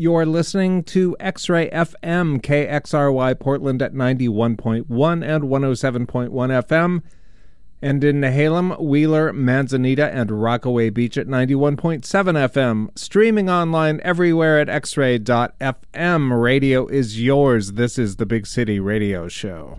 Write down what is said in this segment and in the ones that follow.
You're listening to X Ray FM, KXRY Portland at 91.1 and 107.1 FM, and in Nehalem, Wheeler, Manzanita, and Rockaway Beach at 91.7 FM. Streaming online everywhere at xray.fm. Radio is yours. This is the Big City Radio Show.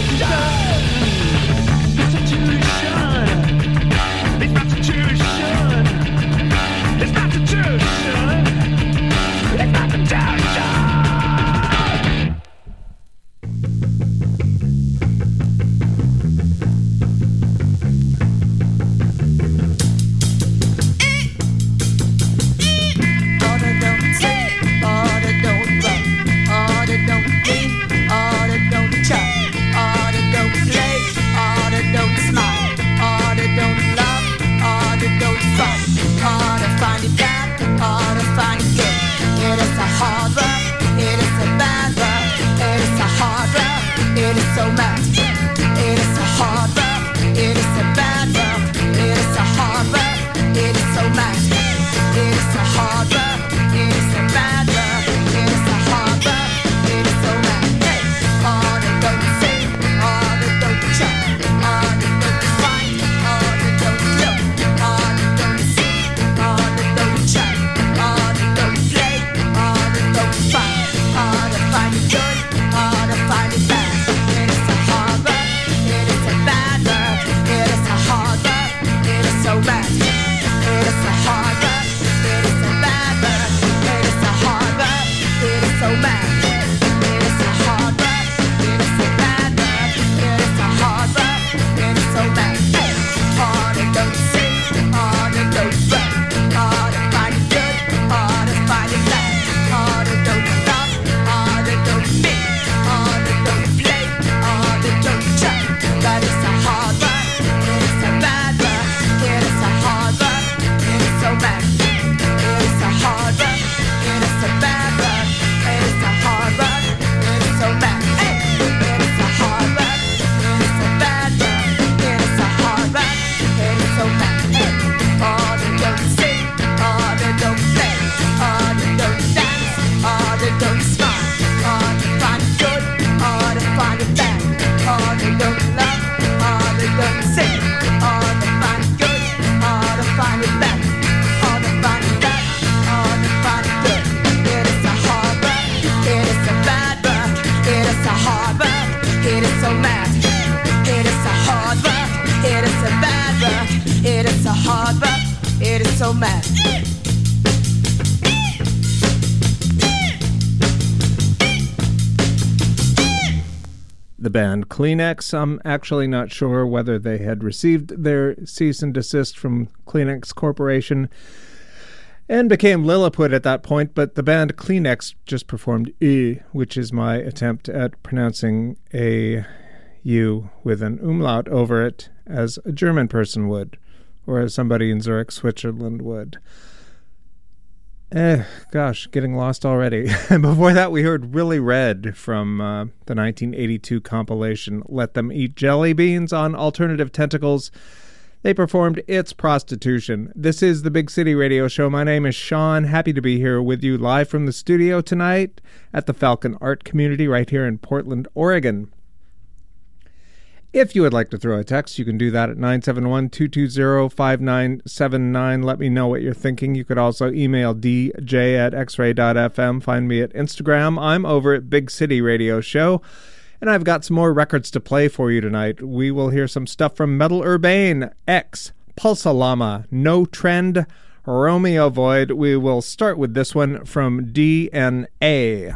Kleenex. I'm actually not sure whether they had received their cease and desist from Kleenex Corporation and became Lilliput at that point, but the band Kleenex just performed E, which is my attempt at pronouncing a U with an umlaut over it as a German person would, or as somebody in Zurich, Switzerland would. Eh, gosh, getting lost already. before that, we heard Really Red from uh, the 1982 compilation Let Them Eat Jelly Beans on Alternative Tentacles. They performed It's Prostitution. This is the Big City Radio Show. My name is Sean. Happy to be here with you live from the studio tonight at the Falcon Art Community right here in Portland, Oregon. If you would like to throw a text, you can do that at 971 220 5979. Let me know what you're thinking. You could also email dj at xray.fm. Find me at Instagram. I'm over at Big City Radio Show. And I've got some more records to play for you tonight. We will hear some stuff from Métal Urbain, X, Pulsallama, No Trend, Romeo Void. We will start with this one from DNA.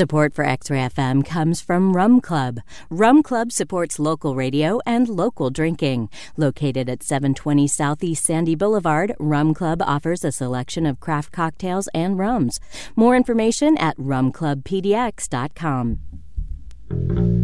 Support for X Ray FM comes from Rum Club. Rum Club supports local radio and local drinking. Located at 720 Southeast Sandy Boulevard, Rum Club offers a selection of craft cocktails and rums. More information at rumclubpdx.com.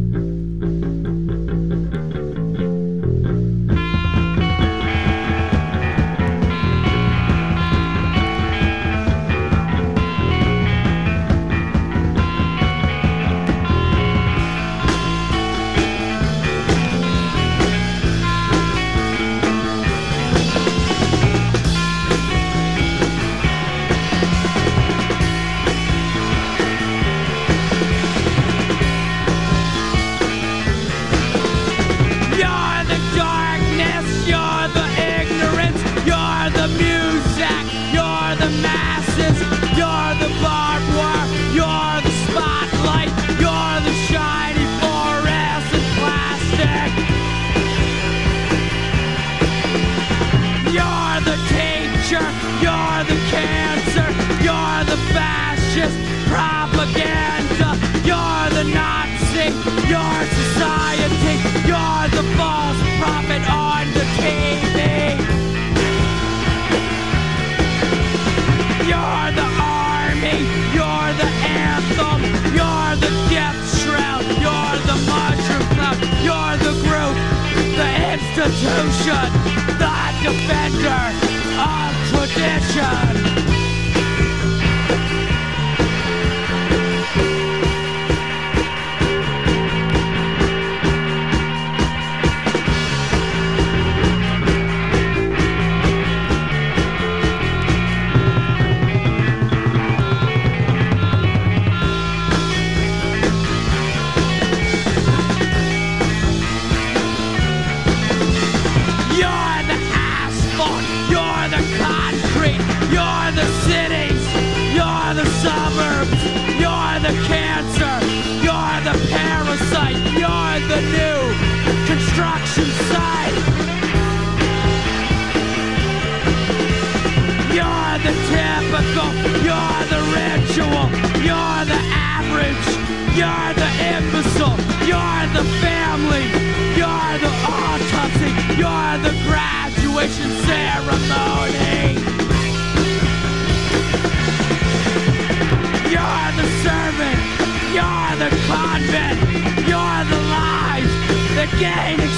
Constitution, the defender of tradition.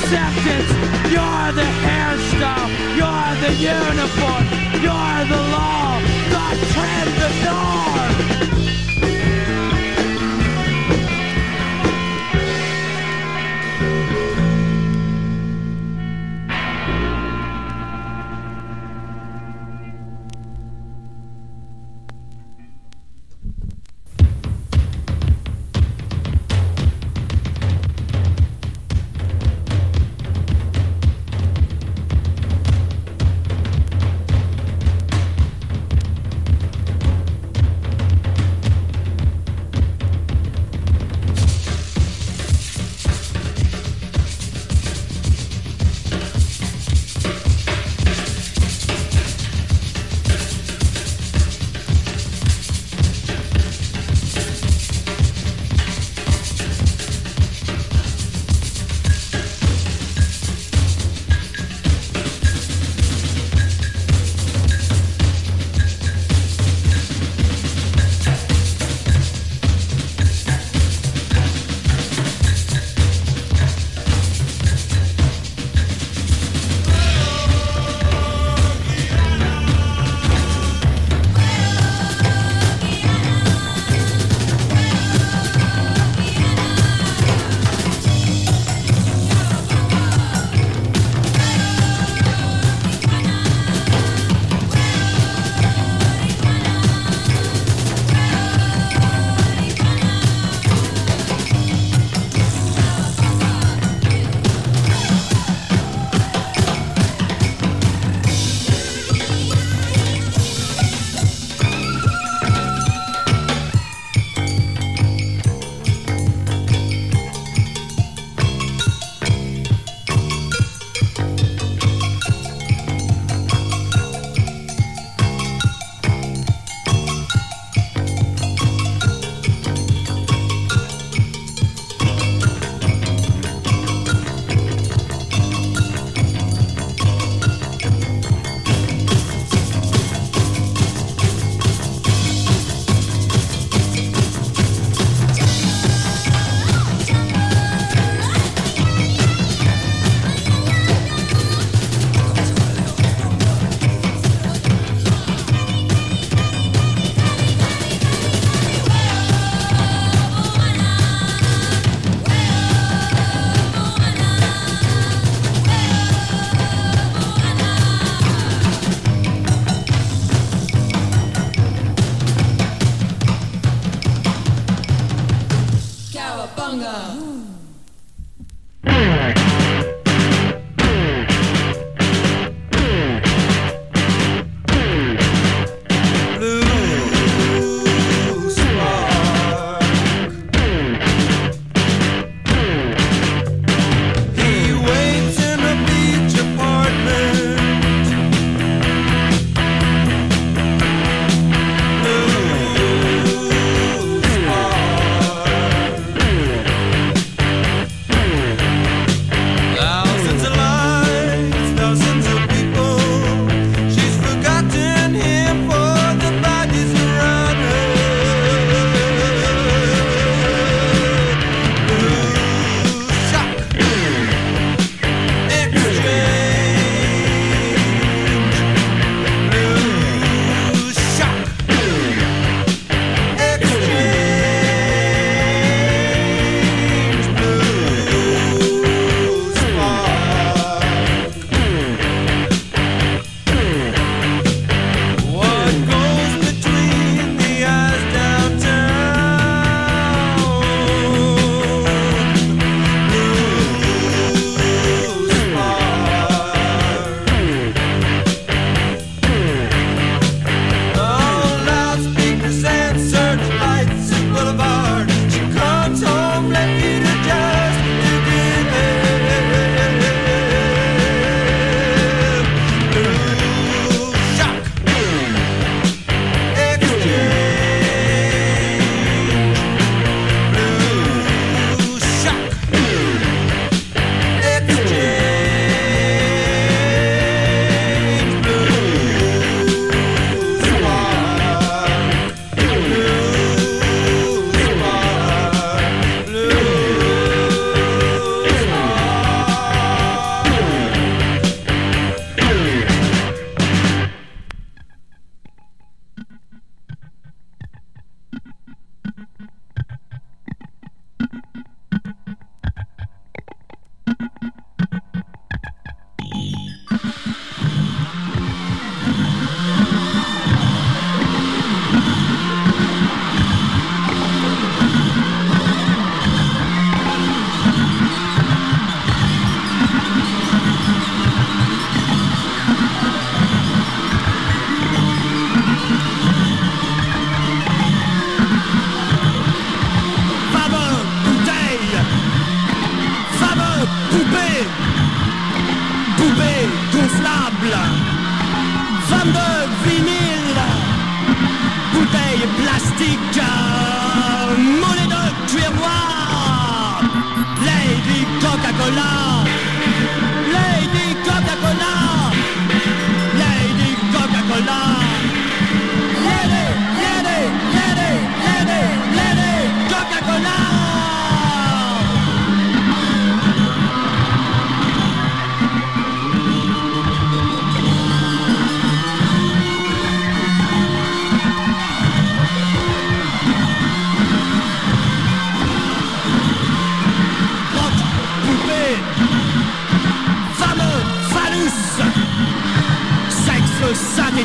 acceptance. You're the hairstyle, you're the uniform, you're the law, the trend, the norm.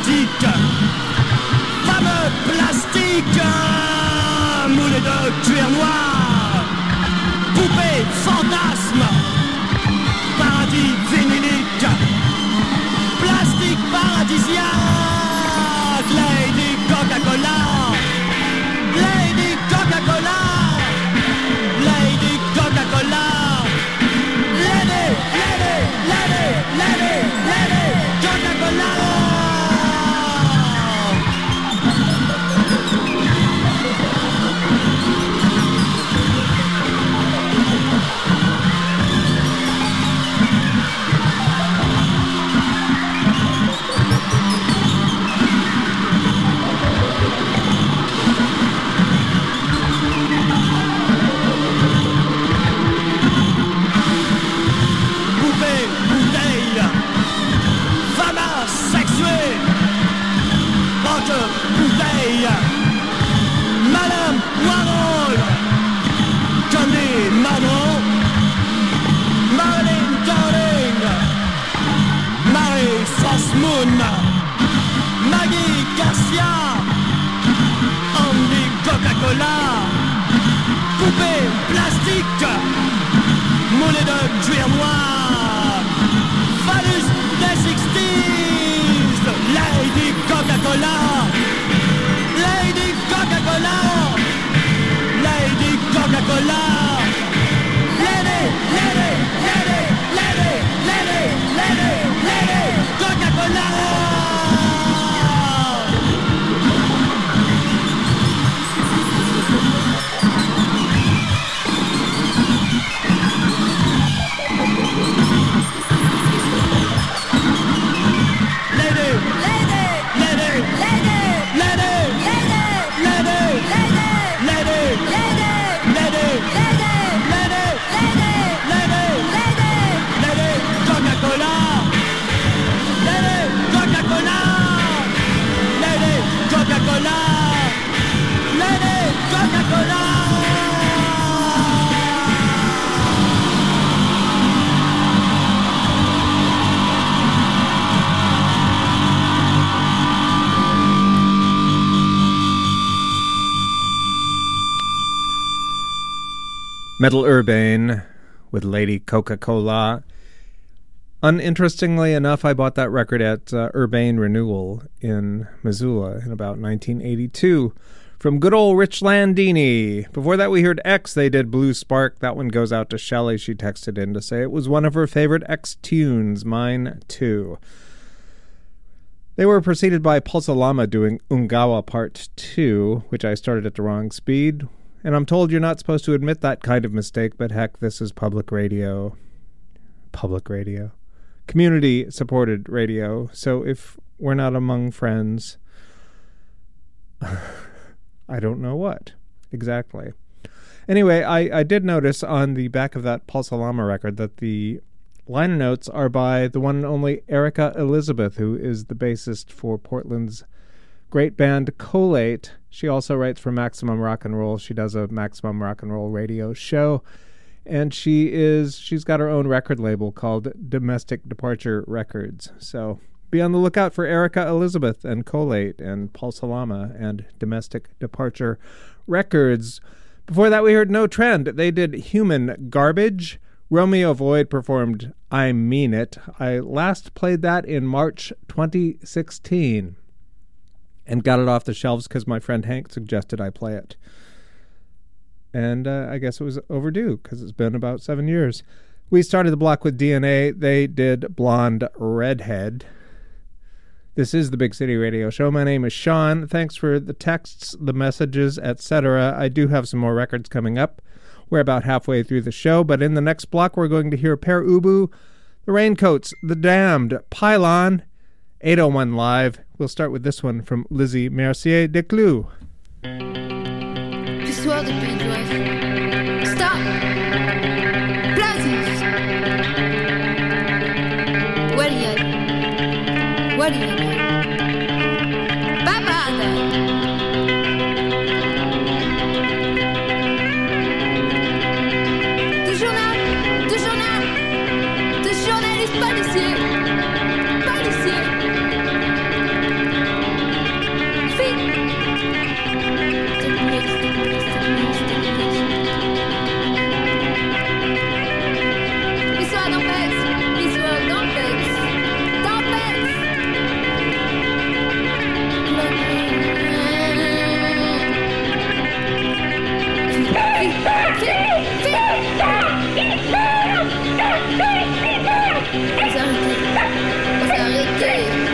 politique Métal Urbain with Lady Coca Cola. Uninterestingly enough, I bought that record at uh, Urbane Renewal in Missoula in about 1982 from good old Rich Landini. Before that, we heard X. They did Blue Spark. That one goes out to Shelley. She texted in to say it was one of her favorite X tunes. Mine too. They were preceded by Pulsallama doing Ungawa Part 2, which I started at the wrong speed. And I'm told you're not supposed to admit that kind of mistake, but heck, this is public radio. Public radio. Community supported radio. So if we're not among friends, I don't know what exactly. Anyway, I, I did notice on the back of that Pulsallama record that the liner notes are by the one and only Erica Elizabeth, who is the bassist for Portland's great band Collate. She also writes for Maximum Rock and Roll. She does a Maximum Rock and Roll radio show. And she is she's got her own record label called Domestic Departure Records. So be on the lookout for Erica Elizabeth and Collate and Pulsallama and Domestic Departure Records. Before that we heard No Trend. They did Human Garbage. Romeo Void performed I Mean It. I last played that in March 2016 and got it off the shelves because my friend Hank suggested I play it. And uh, I guess it was overdue because it's been about seven years. We started the block with DNA. They did Blonde Redhead. This is the Big City Radio Show. My name is Sean. Thanks for the texts, the messages, etc. I do have some more records coming up. We're about halfway through the show, but in the next block, we're going to hear Pere Ubu, The Raincoats, The Damned, Pylon, 801 Live. We'll start with this one from Lizzy Mercier Descloux. Soir de Pays de l'Ouest. Stop! Places! Waliyad. O sea, o sea,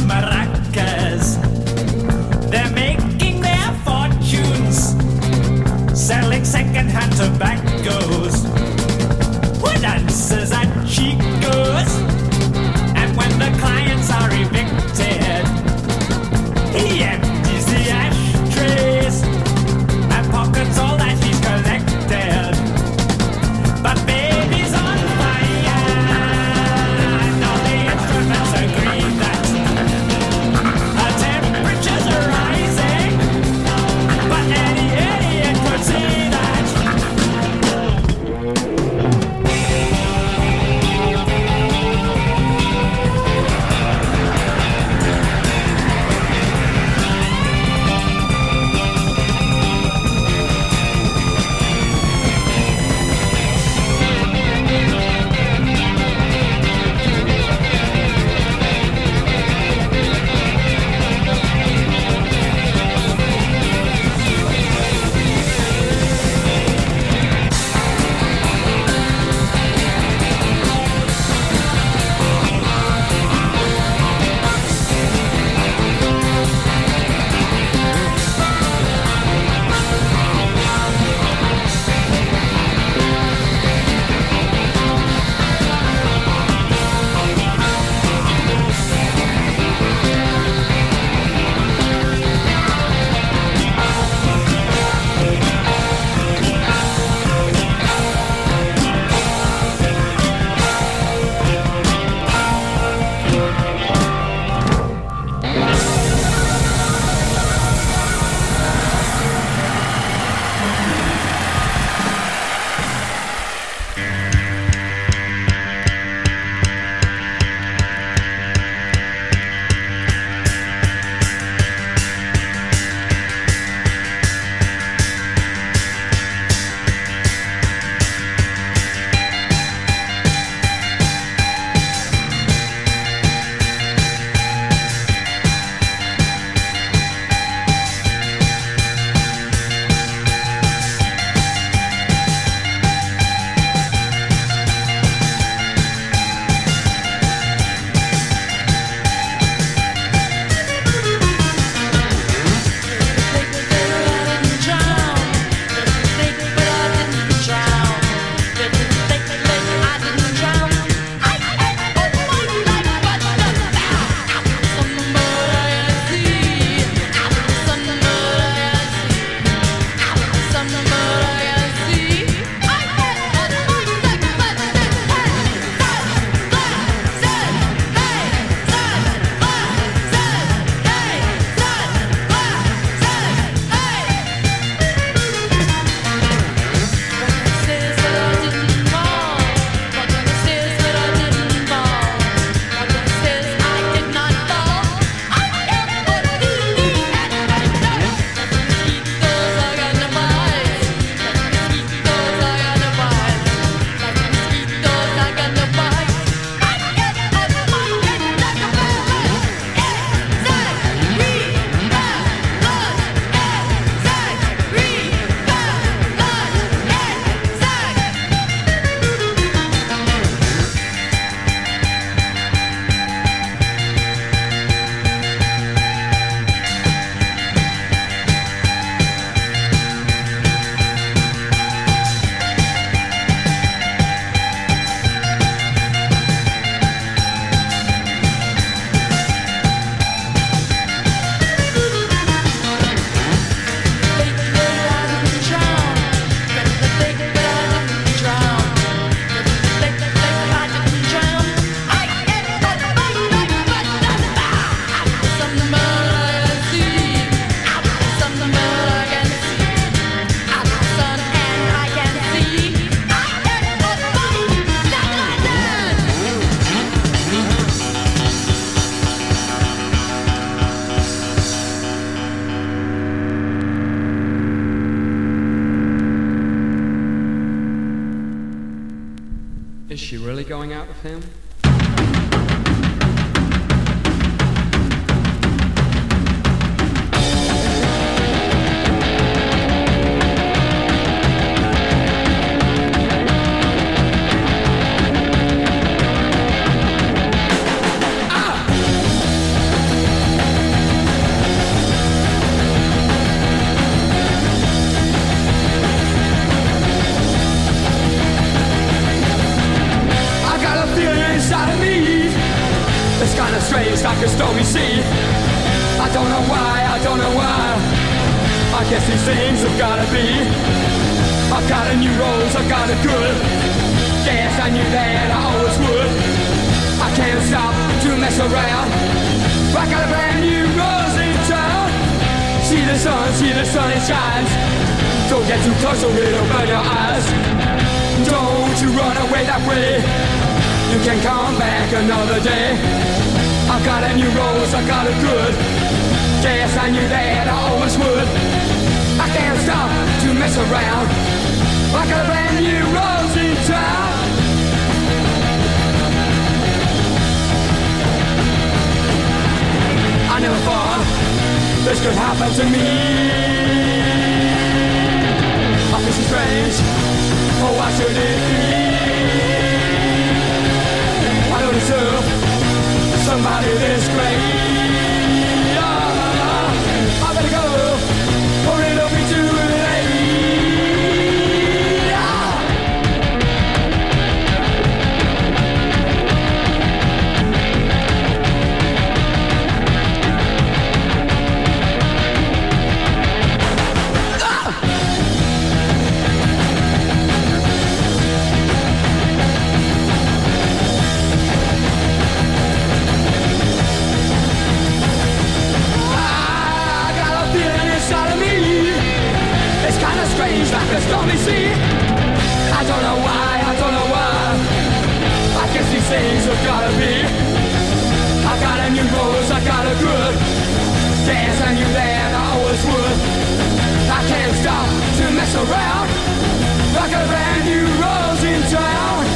maracas. They're making their fortunes selling secondhand tobaccos. Who dances at Chico's? And when the clients are evicted, see the sun, it shines. Don't get too close or it'll burn your eyes. Don't you run away that way. You can come back another day. I've got a new rose, I got a good. Guess I knew that I always would. I can't stop to mess around. Got a brand new rose in town. This could happen to me. I feel so strange. Oh, why should it be? I don't deserve somebody this great. Stormy sea. I don't know why, I don't know why. I guess these things have gotta be. I got a new rose, I got a good. Guess I knew that I always would. I can't stop to mess around. Like a brand new rose in town.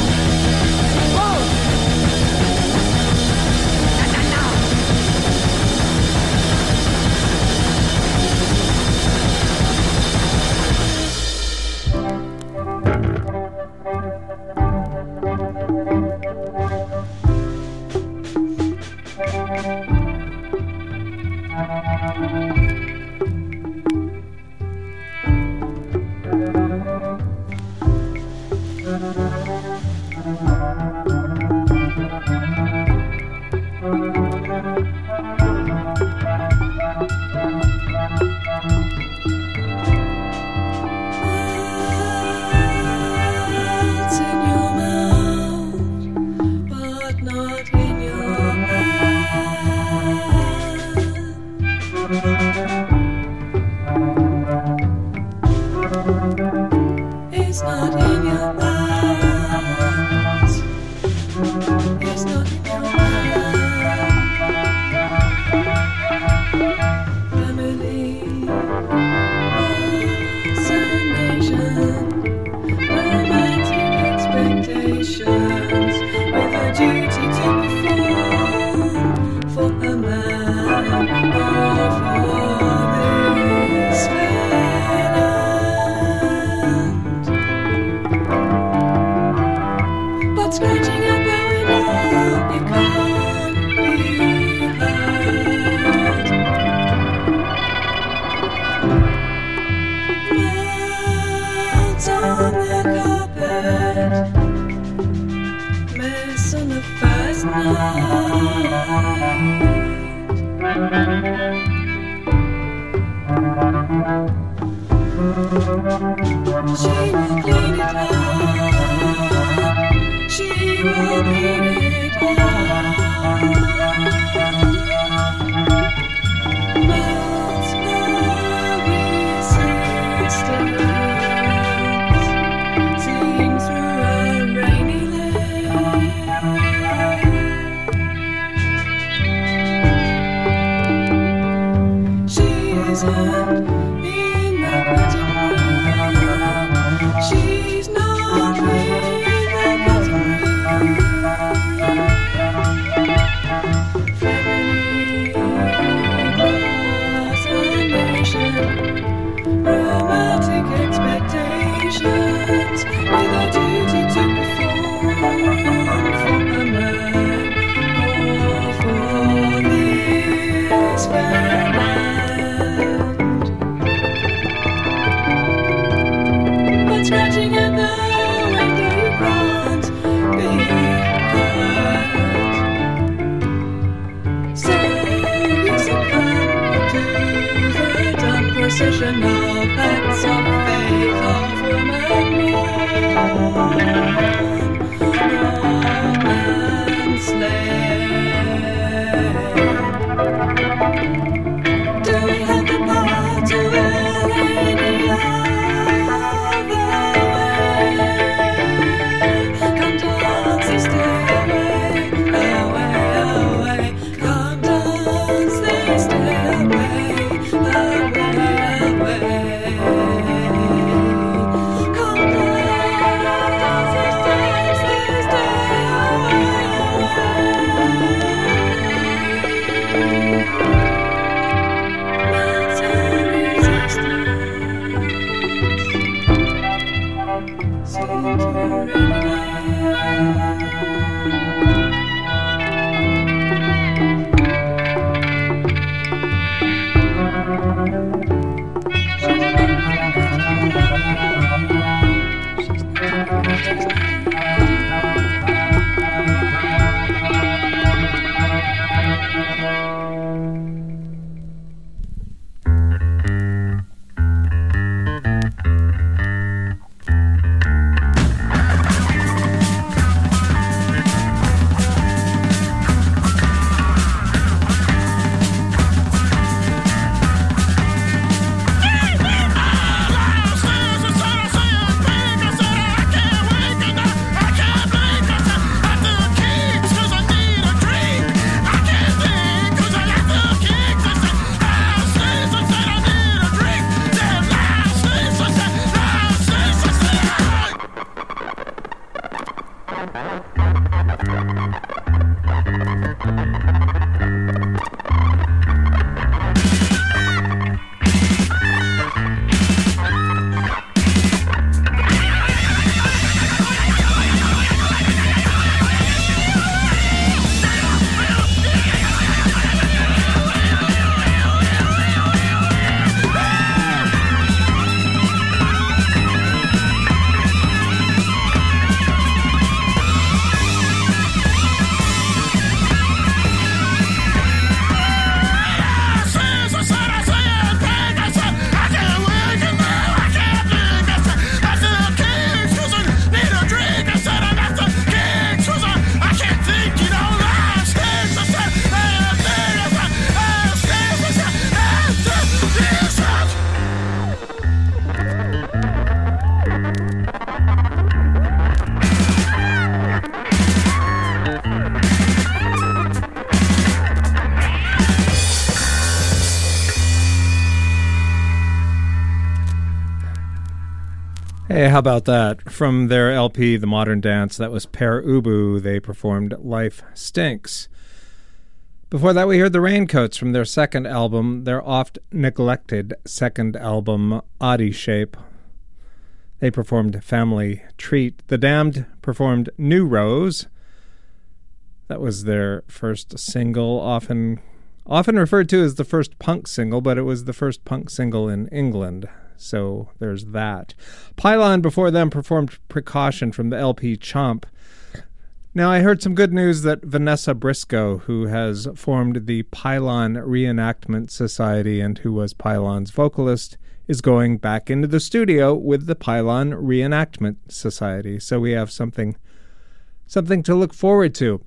How about that? From their LP, The Modern Dance, that was Pere Ubu. They performed Life Stinks. Before that, we heard the Raincoats from their second album, their oft neglected second album, Odyshape. They performed Family Treet. The Damned performed New Rose. That was their first single, often often referred to as the first punk single, but it was the first punk single in England. So there's that. Pylon before them performed Precaution from the LP Chomp. Now, I heard some good news that Vanessa Briscoe, who has formed the Pylon Reenactment Society and who was Pylon's vocalist, is going back into the studio with the Pylon Reenactment Society. So we have something something to look forward to.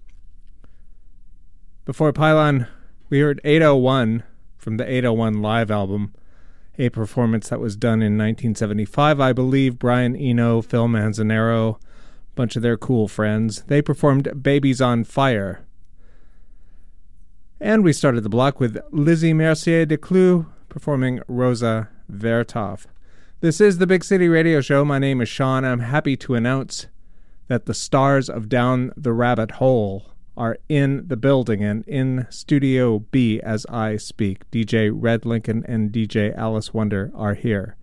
Before Pylon, we heard 801 from the 801 live album, a performance that was done in 1975. I believe Brian Eno, Phil Manzanera, a bunch of their cool friends. They performed Baby's on Fire. And we started the block with Lizzy Mercier Descloux performing Rosa Vertov. This is the Big City Radio Show. My name is Sean. I'm happy to announce that the stars of Down the Rabbit Hole are in the building and in Studio B as I speak. DJ Red Lincoln and DJ Alice Wonder are here.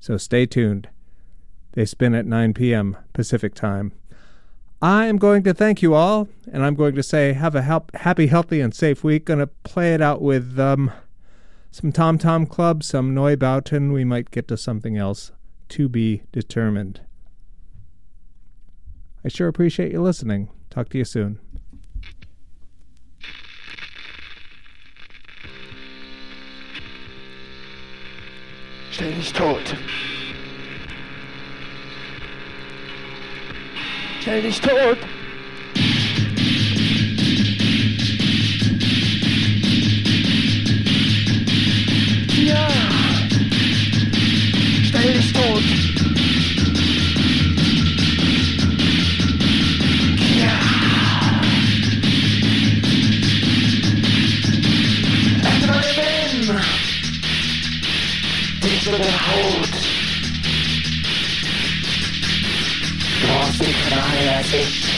So stay tuned. They spin at 9 p.m. Pacific Time. I am going to thank you all, and I'm going to say have a help, happy, healthy, and safe week. Going to play it out with um, some Tom Tom Club, some Neubauten. We might get to something else to be determined. I sure appreciate you listening. Talk to you soon. Stell dich tot. Stell dich tot. Ja. Stell dich Knarre